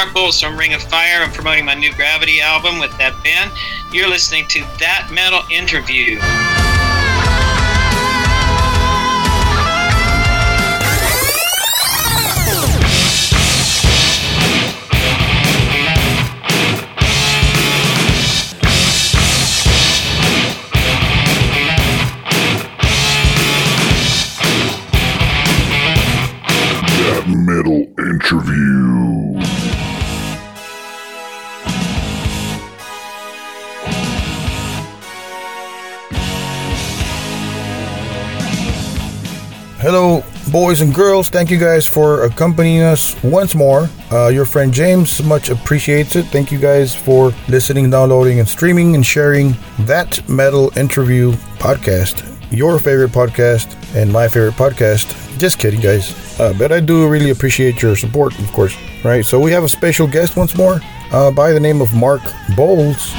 Mark Boals from Ring of Fire. I'm promoting my new Gravity album with that band. You're listening to That Metal Interview. That Metal Interview. Hello, boys and girls. Thank you guys for accompanying us once more. Uh, your friend James much appreciates it. Thank you guys for listening, downloading, and streaming and sharing that metal interview podcast. Your favorite podcast and my favorite podcast. Just kidding, guys. Uh, but I do really appreciate your support, of course. Right. So we have a special guest once more uh, by the name of Mark Boals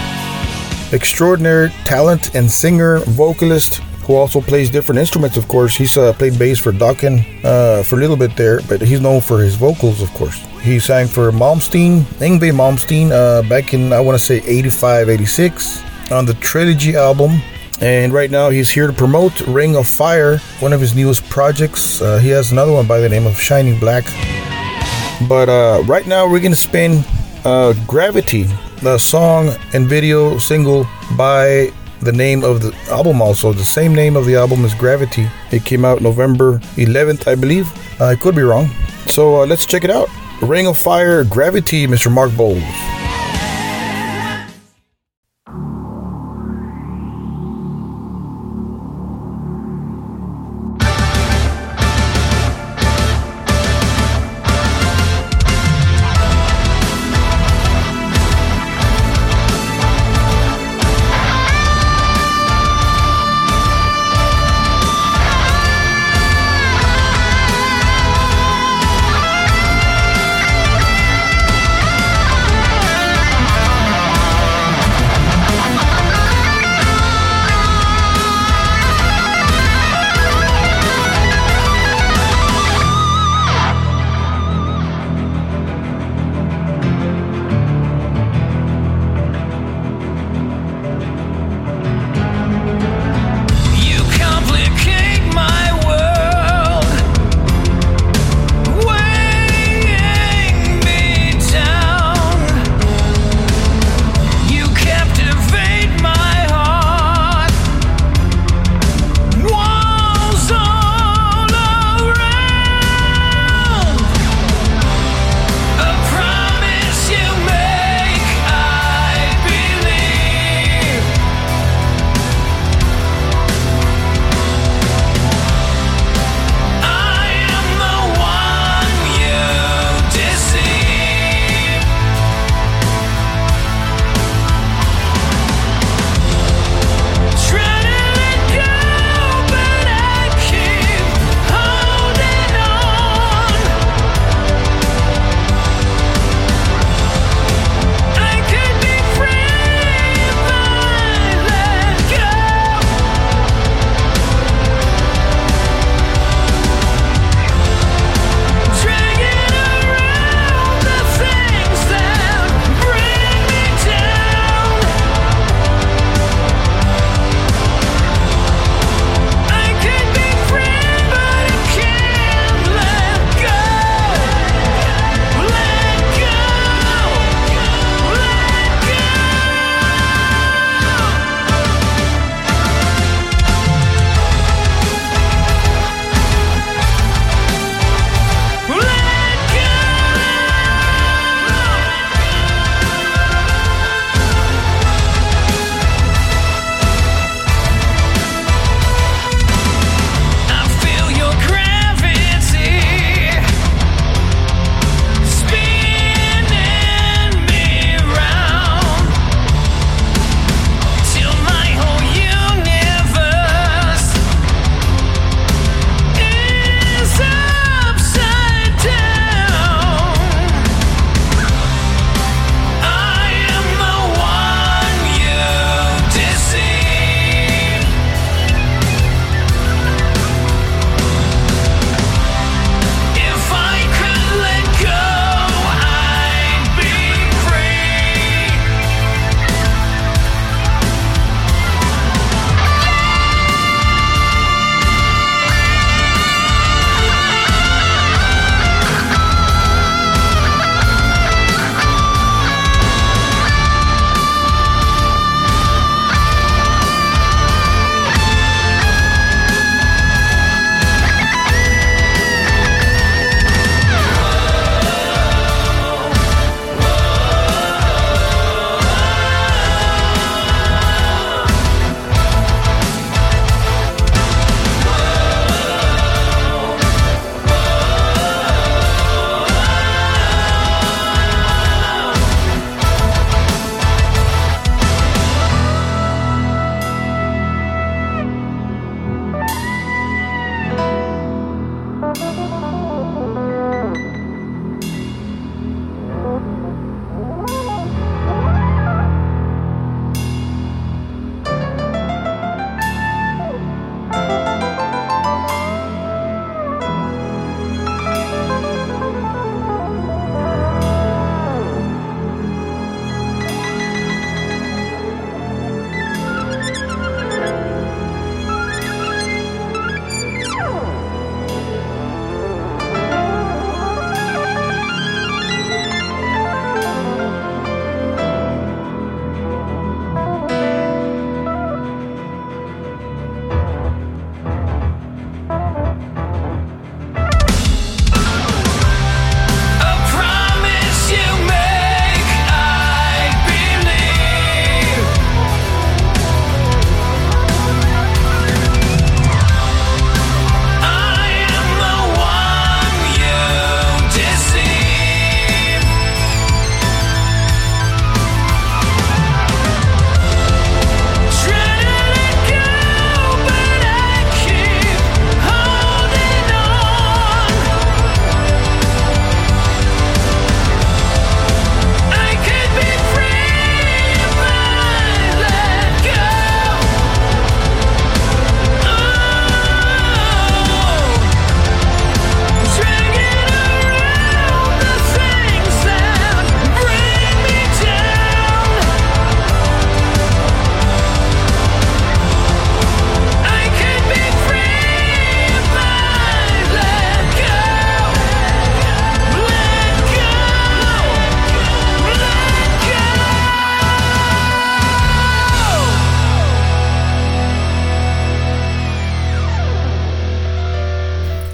extraordinary talent and singer, vocalist who also plays different instruments. Of course, he's uh, played bass for Dokken uh, for a little bit there, but he's known for his vocals. Of course, he sang for Malmsteen, Yngwie Malmsteen, uh, back in I want to say 85, 86 on the Trilogy album. And right now, he's here to promote Ring of Fire, one of his newest projects. Uh, he has another one by the name of Shining Black. But uh, right now, we're gonna spin uh, Gravity, the song and video single by the name of the album, also the same name of the album is Gravity. It came out November 11th, I believe. I could be wrong. So uh, let's check it out. Ring of Fire, Gravity, Mr. Mark Boals.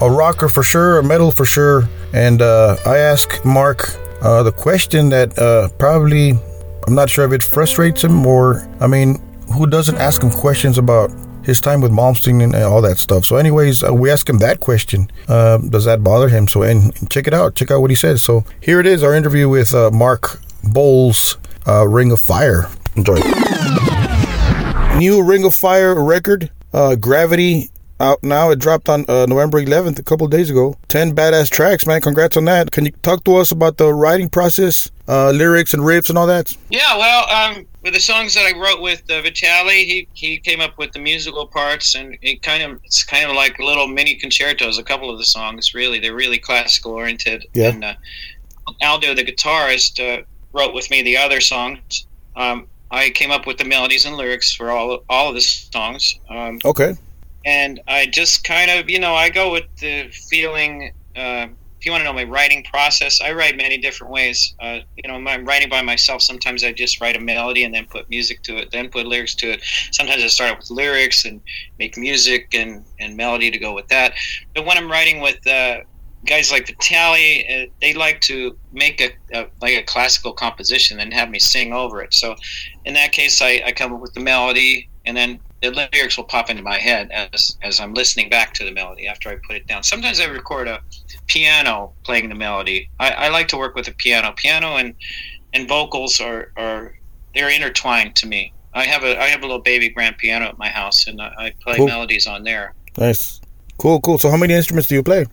A rocker for sure, a metal for sure. And uh, I ask Mark uh, the question that uh, probably I'm not sure if it frustrates him or I mean, who doesn't ask him questions about his time with Malmsteen and all that stuff. So, anyways, uh, we ask him that question. Uh, does that bother him? So, and, and check it out. Check out what he says. So, here it is our interview with uh, Mark Boals, uh, Ring of Fire. Enjoy. New Ring of Fire record, uh, Gravity. Out now, it dropped on uh, November 11th, a couple of days ago. 10 badass tracks, man. Congrats on that. Can you talk to us about the writing process, uh, lyrics and riffs and all that? Yeah, well, um, with the songs that I wrote with uh, Vitali, he he came up with the musical parts, and it kind of it's kind of like little mini concertos. A couple of the songs, really, they're really classical oriented. Yeah. And uh, Aldo, the guitarist, uh, wrote with me the other songs. Um, I came up with the melodies and lyrics for all all of the songs. Um, Okay. And I just kind of, you know, I go with the feeling. Uh, if you want to know my writing process, I write many different ways. Uh, you know, I'm writing by myself. Sometimes I just write a melody and then put music to it, then put lyrics to it. Sometimes I start with lyrics and make music and, and melody to go with that. But when I'm writing with uh, guys like Vitali, uh, they like to make a, a like a classical composition and have me sing over it. So in that case, I, I come up with the melody and then the lyrics will pop into my head as as I'm listening back to the melody after I put it down. Sometimes I record a piano playing the melody. I, I like to work with a piano. Piano and and vocals are, are they're intertwined to me. I have a I have a little baby grand piano at my house, and I, I play Cool. melodies on there. Nice. Cool, cool. So, how many instruments do you play?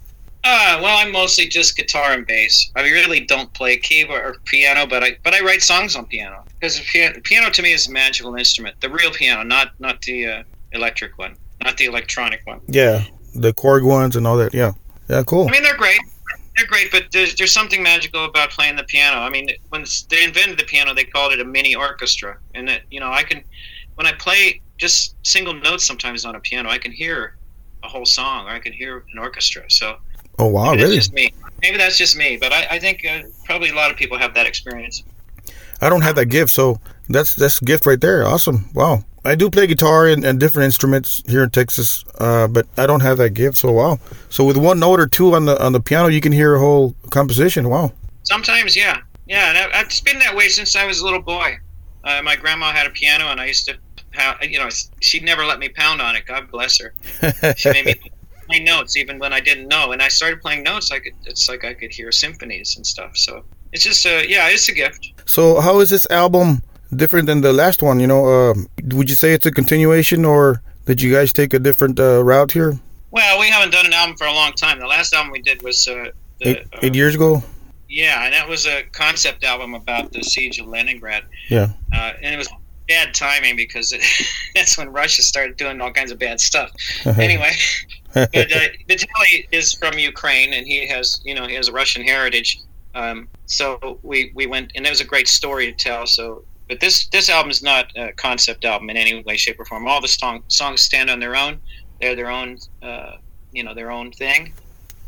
Uh, well, I'm mostly just guitar and bass. I really don't play keyboard or piano, but I but I write songs on piano because piano, piano to me is a magical instrument. The real piano, not not the uh, electric one, not the electronic one. Yeah, the Korg ones and all that. Yeah. Yeah, cool. I mean, they're great. They're great, but there's there's something magical about playing the piano. I mean, when they invented the piano, they called it a mini orchestra, and that you know, I can when I play just single notes sometimes on a piano, I can hear a whole song, or I can hear an orchestra. So Oh, wow, maybe really? that's just me. Maybe that's just me, but I, I think uh, probably a lot of people have that experience. I don't have that gift, so that's that's a gift right there. Awesome. Wow. I do play guitar and, and different instruments here in Texas, uh, but I don't have that gift. So wow. So with one note or two on the on the piano, you can hear a whole composition. Wow. Sometimes, yeah, yeah. And I, it's been that way since I was a little boy. Uh, my grandma had a piano, and I used to, pound, you know, she'd never let me pound on it. God bless her. She made me play notes even when I didn't know. And I started playing notes. I could. It's like I could hear symphonies and stuff. So it's just, a yeah, it's a gift. so how is this album different than the last one? You know, uh, would you say it's a continuation, or did you guys take a different uh, route here? Well, we haven't done an album for a long time. The last album we did was uh, the, Eight, eight years ago. yeah, and that was a concept album about the siege of Leningrad. Yeah. uh, and it was bad timing because it, that's when Russia started doing all kinds of bad stuff. Anyway, but uh, Vitaly is from Ukraine, and he has you know he has a Russian heritage. Um, so we we went, and it was a great story to tell. So, but this this album is not a concept album in any way, shape, or form. All the song, songs stand on their own. They're their own, uh, you know, their own thing,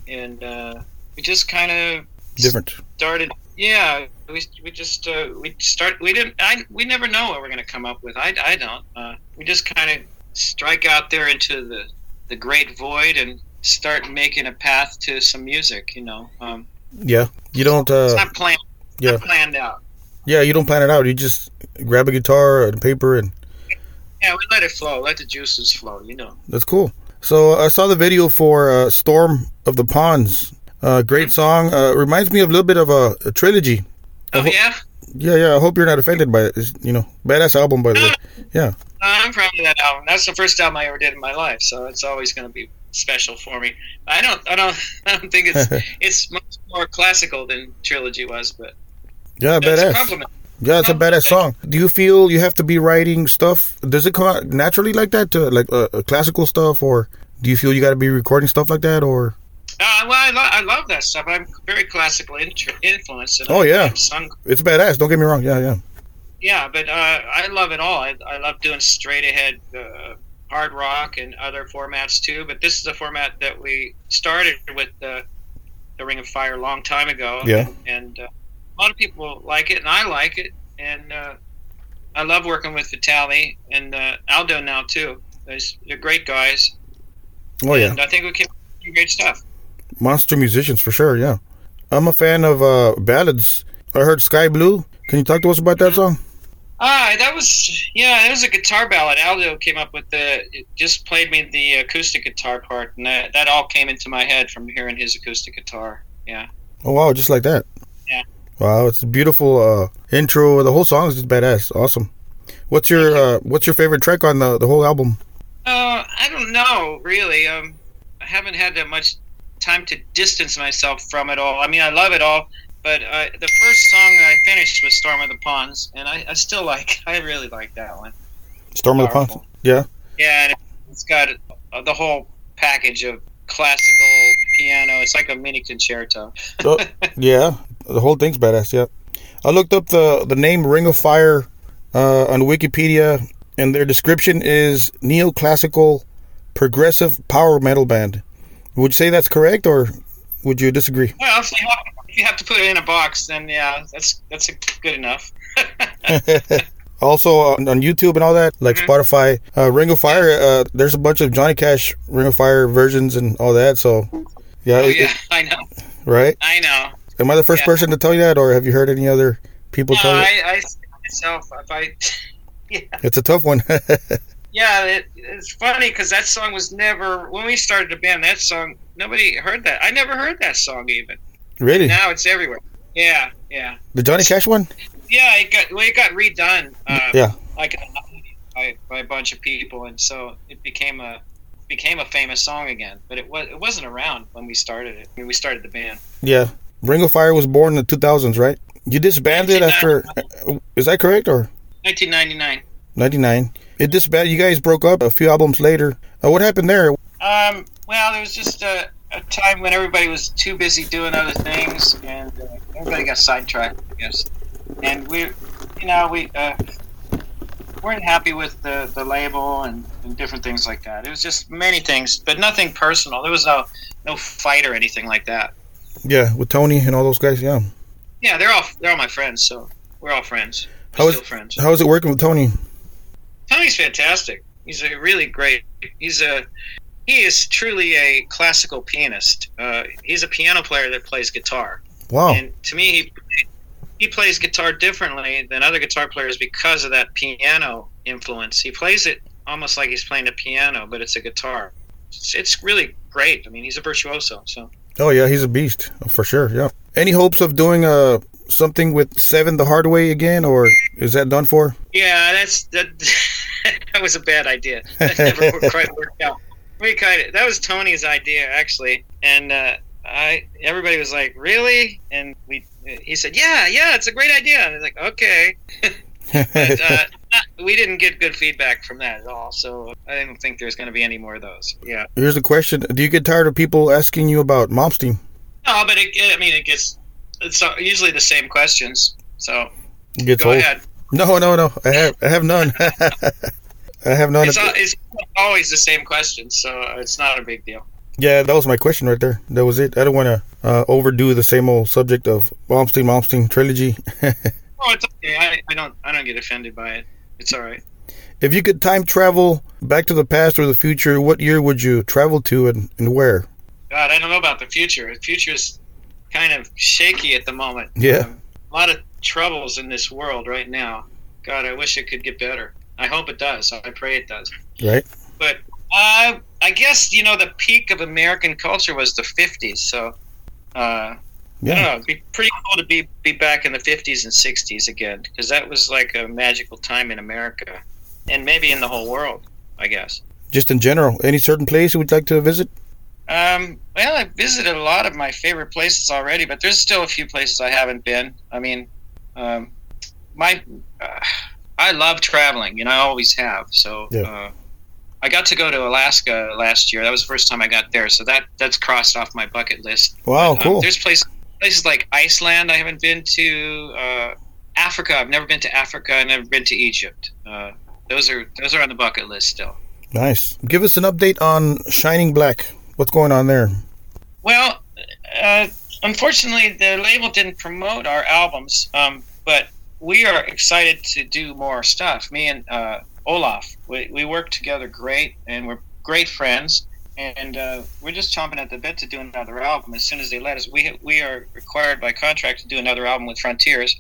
and uh, we just kind of different. started yeah we, we just uh, we start we didn't I, we never know what we're going to come up with i, I don't uh, we just kind of strike out there into the the great void and start making a path to some music you know um, Yeah. You don't. it's Uh, not planned yeah. not planned out Yeah. You don't plan it out. You just grab a guitar and paper, and yeah we let it flow let the juices flow you know that's cool. So I saw the video for uh, "Storm of the Ponds." Uh, great song. Uh, reminds me of a little bit of a, a trilogy. oh yeah Yeah, yeah. I hope you're not offended by it. It's, you know, badass album by the way. Yeah. I'm proud of that album. That's the first album I ever did in my life, so it's always going to be special for me. I don't, I don't, I don't think it's it's much more classical than Trilogy was, but Yeah, it's a badass. compliment. Yeah, it's a badass song. Do you feel you have to be writing stuff? Does it come out naturally like that, to like uh, uh, classical stuff, or do you feel you got to be recording stuff like that, or? Uh, well, I, lo- I love that stuff. I'm very classical int- influenced. And Oh, I- yeah. Sung, It's badass. Don't get me wrong. Yeah, yeah. yeah, but uh, I love it all. I, I love doing straight ahead uh, hard rock and other formats too. But this is a format that we started with the the Ring of Fire a long time ago. Yeah. and uh, a lot of people like it, and I like it, and uh, I love working with Vitali and uh, Aldo now too. They're, they're great guys, Oh yeah. and I think we can do great stuff. Monster musicians for sure. Yeah, I'm a fan of uh, ballads. I heard Sky Blue. Can you talk to us about that song? Ah, that was yeah, that was a guitar ballad. Aldo came up with the it just played me the acoustic guitar part, and that, that all came into my head from hearing his acoustic guitar. Yeah. Oh wow, just like that. Yeah. Wow, it's a beautiful uh, intro. The whole song is just badass. Awesome. What's your uh, What's your favorite track on the the whole album? Uh, I don't know really. Um, I haven't had that much time to distance myself from it all. I mean, I love it all, but uh, the first song I finished was "Storm of the Ponds," and I, I still like. I really like that one. Storm of the Ponds. Yeah. Yeah, and it's got uh, the whole package of classical piano. It's like a mini concerto. So, yeah, the whole thing's badass. Yeah, I looked up the the name Ring of Fire uh, on Wikipedia, and their description is neoclassical progressive power metal band. Would you say that's correct, or would you disagree? Well, if you, have, if you have to put it in a box, then yeah, that's that's good enough. also on, on YouTube and all that, like Mhm. Spotify, uh, Ring of Fire. Uh, there's a bunch of Johnny Cash Ring of Fire versions and all that. So, yeah, oh yeah, it- I know, right. I know. Am I the first Yeah. person to tell you that, or have you heard any other people No, tell you? I, I myself, if I, yeah, It's a tough one. yeah, it, it's funny because that song was never when we started the band. That song, nobody heard that. I never heard that song even. really, Now it's everywhere. Yeah, yeah, the Johnny Cash one? yeah. It got well, it got redone. Uh, Yeah. like by, by a bunch of people, and so it became a became a famous song again. But it was it wasn't around when we started it. When we started the band. Yeah. Ring of Fire was born in the 2000s, right? You disbanded after. Is that correct or 1999. 99? It disbanded. You guys broke up a few albums later. Uh, what happened there? Um, well, there was just a, a time when everybody was too busy doing other things, and uh, everybody got sidetracked, I guess. And we, you know, we uh, weren't happy with the, the label and, and different things like that. It was just many things, but nothing personal. There was no no fight or anything like that. Yeah, with Tony and all those guys. Yeah. Yeah, they're all they're all my friends, so we're all friends. We're How is- still friends. How was it working with Tony? Tony's fantastic. He's a really great. He's a he is truly a classical pianist. Uh, he's a piano player that plays guitar, Wow. and to me, he he plays guitar differently than other guitar players because of that piano influence. He plays it almost like he's playing a piano, but it's a guitar. It's, it's really great. I mean, he's a virtuoso. So Oh yeah, he's a beast for sure. Yeah. Any hopes of doing uh something with Seven the Hard Way again, or is that done for? yeah, that's that. that was a bad idea. That never quite worked out. We kind of that was Tony's idea actually, and uh, I everybody was like, "Really?" And we he said, "Yeah, yeah, it's a great idea." And I was like, "Okay." But, uh, we didn't get good feedback from that at all, so I don't think there's going to be any more of those. Yeah. Here's a question: Do you get tired of people asking you about Malmsteen? No, but it, I mean, it gets it's usually the same questions. So It gets go old. ahead. No, no, no. I have, I have none. I have none. It's, it's always the same question, so it's not a big deal. Yeah, that was my question right there. That was it. I don't want to uh, overdo the same old subject of Malmsteen, Malmsteen trilogy. Oh, it's okay. I, I don't I don't get offended by it. It's all right. if you could time travel back to the past or the future, what year would you travel to and, and where? God, I don't know about the future. The future is kind of shaky at the moment. Yeah. Um, a lot of troubles in this world right now. God, I wish it could get better. I hope it does. I pray it does. Right? But uh, I guess you know the peak of American culture was the '50s. So uh, Yeah. know. It'd be pretty cool to be be back in the '50s and '60s again because that was like a magical time in America and maybe in the whole world. I guess. Just in general, any certain place you would like to visit? Um, well, I've visited a lot of my favorite places already, but there's still a few places I haven't been. I mean, um, my uh, I love traveling, and I always have. So Yeah. uh, I got to go to Alaska last year. That was the first time I got there, so that that's crossed off my bucket list. Wow, Um, cool. there's places places like Iceland I haven't been to. Uh, Africa I've never been to Africa. I've never been to Egypt. Uh, those are those are on the bucket list still. Nice. Give us an update on Shining Black. What's going on there? Well, uh, unfortunately, the label didn't promote our albums, um, but we are excited to do more stuff. Me and uh, Olaf, we, we work together great, and we're great friends. and uh, we're just chomping at the bit to do another album as soon as they let us. We we are required by contract to do another album with Frontiers,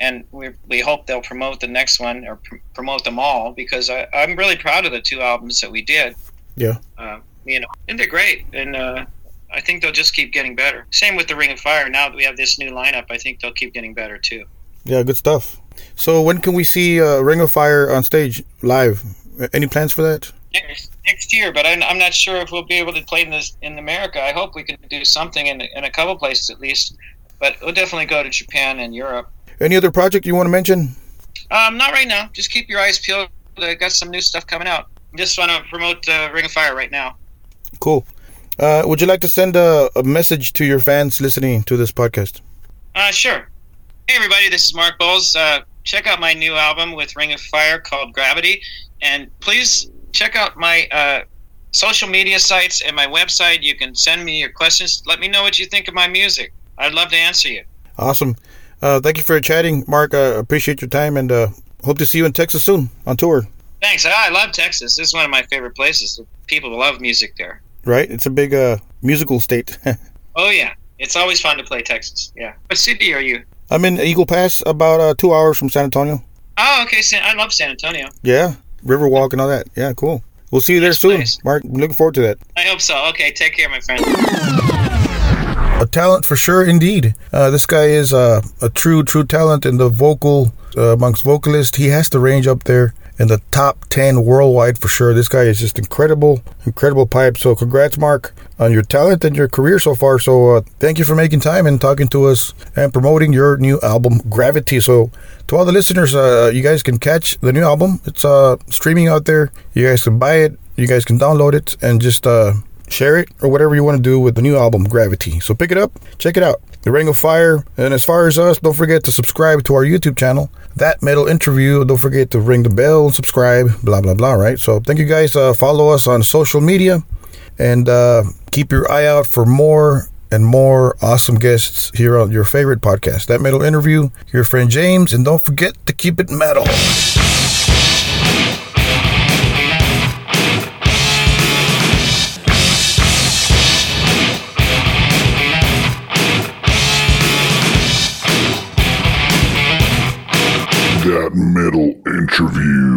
and we we hope they'll promote the next one or pr- promote them all because I, I'm really proud of the two albums that we did. Yeah. Uh, you know, and they're great, and uh, I think they'll just keep getting better. Same with the Ring of Fire. Now that we have this new lineup, I think they'll keep getting better too. Yeah, good stuff. So when can we see uh, Ring of Fire on stage live? Any plans for that? Next, next year, but I'm, I'm not sure if we'll be able to play in this in America. I hope we can do something in, in a couple places at least, but we'll definitely go to Japan and Europe. Any other project you want to mention? Um, not right now. Just keep your eyes peeled. I got some new stuff coming out. Just want to promote uh, Ring of Fire right now. Cool. Uh, would you like to send a, a message to your fans listening to this podcast? Uh, sure. Hey, everybody, this is Mark Boals. Uh, check out my new album with Ring of Fire called Gravity. And please check out my uh, social media sites and my website. You can send me your questions. Let me know what you think of my music. I'd love to answer you. Awesome. Uh, thank you for chatting, Mark. I appreciate your time and uh, hope to see you in Texas soon on tour. Thanks. I love Texas. This is one of my favorite places. People love music there. Right? It's a big uh, musical state. oh, yeah. It's always fun to play Texas. Yeah. What city are you? I'm in Eagle Pass, about uh, two hours from San Antonio. Oh, okay. I love San Antonio. Yeah. Riverwalk and all that. Yeah, cool. We'll see you there soon, place. Mark. I'm looking forward to that. I hope so. Okay, take care, my friend. A talent for sure, indeed. Uh, this guy is uh, a true, true talent in the vocal uh, amongst vocalists. He has the range up there in the top 10 worldwide for sure. This guy is just incredible, incredible pipe. So, congrats, Mark, on your talent and your career so far. So, uh, thank you for making time and talking to us and promoting your new album, Gravity. So, to all the listeners, uh, you guys can catch the new album. It's uh, streaming out there. You guys can buy it, you guys can download it, and just uh, share it or whatever you want to do with the new album, Gravity. So, pick it up, check it out. The Ring of Fire. And as far as us, don't forget to subscribe to our YouTube channel. That Metal Interview. Don't forget to ring the bell, subscribe, blah, blah, blah, right? So thank you guys. Uh, follow us on social media and uh, keep your eye out for more and more awesome guests here on your favorite podcast. That Metal Interview, your friend James. And don't forget to keep it metal. interview.